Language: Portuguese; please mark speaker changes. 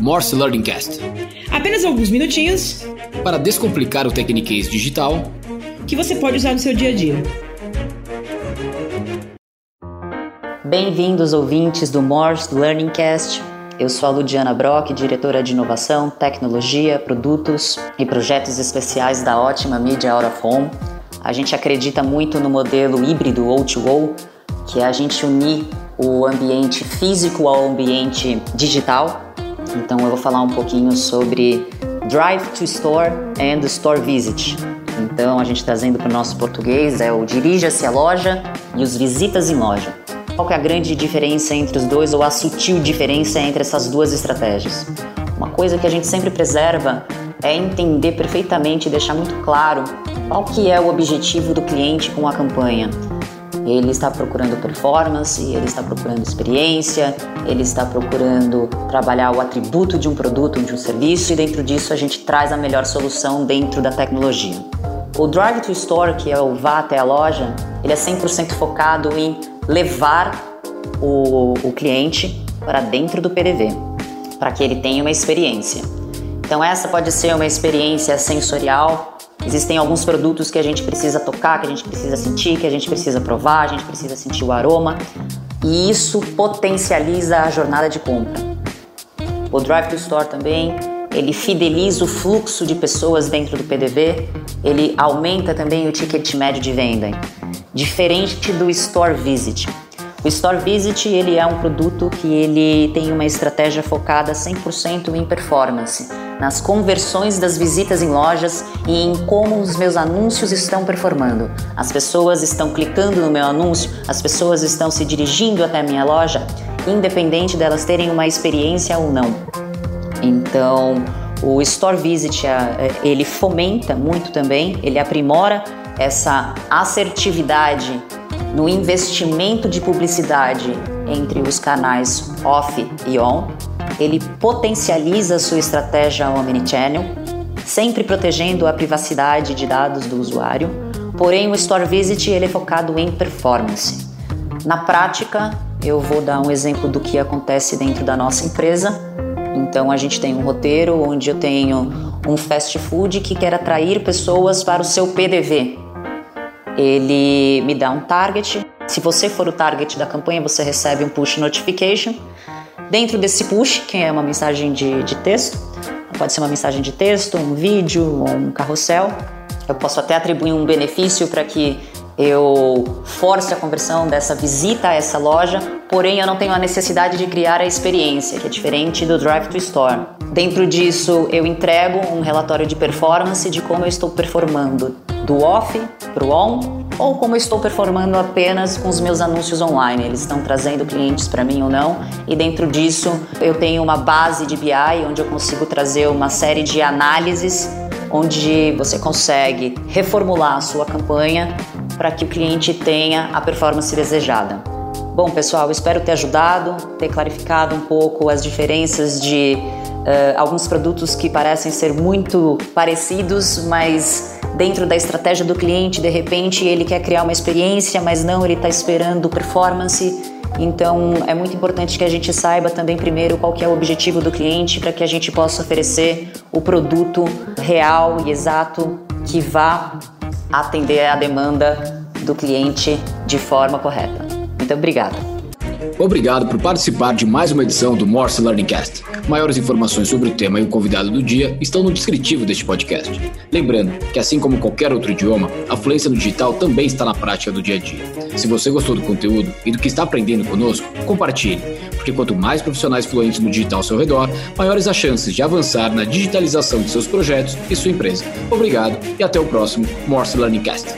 Speaker 1: Morse Learning Cast.
Speaker 2: Apenas alguns minutinhos
Speaker 1: para descomplicar o Techniquez digital
Speaker 2: que você pode usar no seu dia a dia.
Speaker 3: Bem-vindos, ouvintes do Morse Learning Cast. Eu sou a Ludiana Brock, diretora de inovação, tecnologia, produtos e projetos especiais da ótima mídia Out of Home. A gente acredita muito no modelo híbrido O2O, que é a gente unir o ambiente físico ao ambiente digital. Então eu vou falar um pouquinho sobre Drive to Store and Store Visit. Então a gente trazendo para o nosso português é o dirija-se à loja e os visitas em loja. Qual é a grande diferença entre os dois ou a sutil diferença entre essas duas estratégias? Uma coisa que a gente sempre preserva é entender perfeitamente e deixar muito claro qual que é o objetivo do cliente com a campanha. Ele está procurando performance, ele está procurando experiência, ele está procurando trabalhar o atributo de um produto, de um serviço, e dentro disso a gente traz a melhor solução dentro da tecnologia. O Drive to Store, que é o vá até a loja, ele é 100% focado em levar o, o cliente para dentro do PDV, para que ele tenha uma experiência. Então essa pode ser uma experiência sensorial, Existem alguns produtos que a gente precisa tocar, que a gente precisa sentir, que a gente precisa provar, a gente precisa sentir o aroma, e isso potencializa a jornada de compra. O Drive to Store também, ele fideliza o fluxo de pessoas dentro do PDV, ele aumenta também o ticket médio de venda, diferente do Store Visit. O Store Visit ele é um produto que ele tem uma estratégia focada 100% em performance, nas conversões das visitas em lojas e em como os meus anúncios estão performando. As pessoas estão clicando no meu anúncio, as pessoas estão se dirigindo até a minha loja, independente delas terem uma experiência ou não. Então, o Store Visit ele fomenta muito também, ele aprimora essa assertividade no investimento de publicidade entre os canais off e on, ele potencializa sua estratégia omnichannel, sempre protegendo a privacidade de dados do usuário. Porém, o Store Visit ele é focado em performance. Na prática, eu vou dar um exemplo do que acontece dentro da nossa empresa. Então, a gente tem um roteiro onde eu tenho um fast food que quer atrair pessoas para o seu PDV, ele me dá um target. Se você for o target da campanha, você recebe um push notification. Dentro desse push, que é uma mensagem de, de texto, pode ser uma mensagem de texto, um vídeo um carrossel. Eu posso até atribuir um benefício para que eu force a conversão dessa visita a essa loja, porém eu não tenho a necessidade de criar a experiência, que é diferente do Drive to Store. Dentro disso, eu entrego um relatório de performance de como eu estou performando do off para o on ou como eu estou performando apenas com os meus anúncios online. Eles estão trazendo clientes para mim ou não? E dentro disso, eu tenho uma base de BI onde eu consigo trazer uma série de análises onde você consegue reformular a sua campanha para que o cliente tenha a performance desejada. Bom, pessoal, espero ter ajudado, ter clarificado um pouco as diferenças de uh, alguns produtos que parecem ser muito parecidos, mas dentro da estratégia do cliente, de repente ele quer criar uma experiência, mas não, ele está esperando performance. Então é muito importante que a gente saiba também primeiro qual é o objetivo do cliente para que a gente possa oferecer o produto real e exato que vá atender a demanda do cliente de forma correta. Muito obrigada.
Speaker 1: Obrigado por participar de mais uma edição do Morse Learning Cast. Maiores informações sobre o tema e o convidado do dia estão no descritivo deste podcast. Lembrando que, assim como qualquer outro idioma, a fluência no digital também está na prática do dia a dia. Se você gostou do conteúdo e do que está aprendendo conosco, compartilhe, porque quanto mais profissionais fluentes no digital ao seu redor, maiores as chances de avançar na digitalização de seus projetos e sua empresa. Obrigado e até o próximo Morse Learning Cast.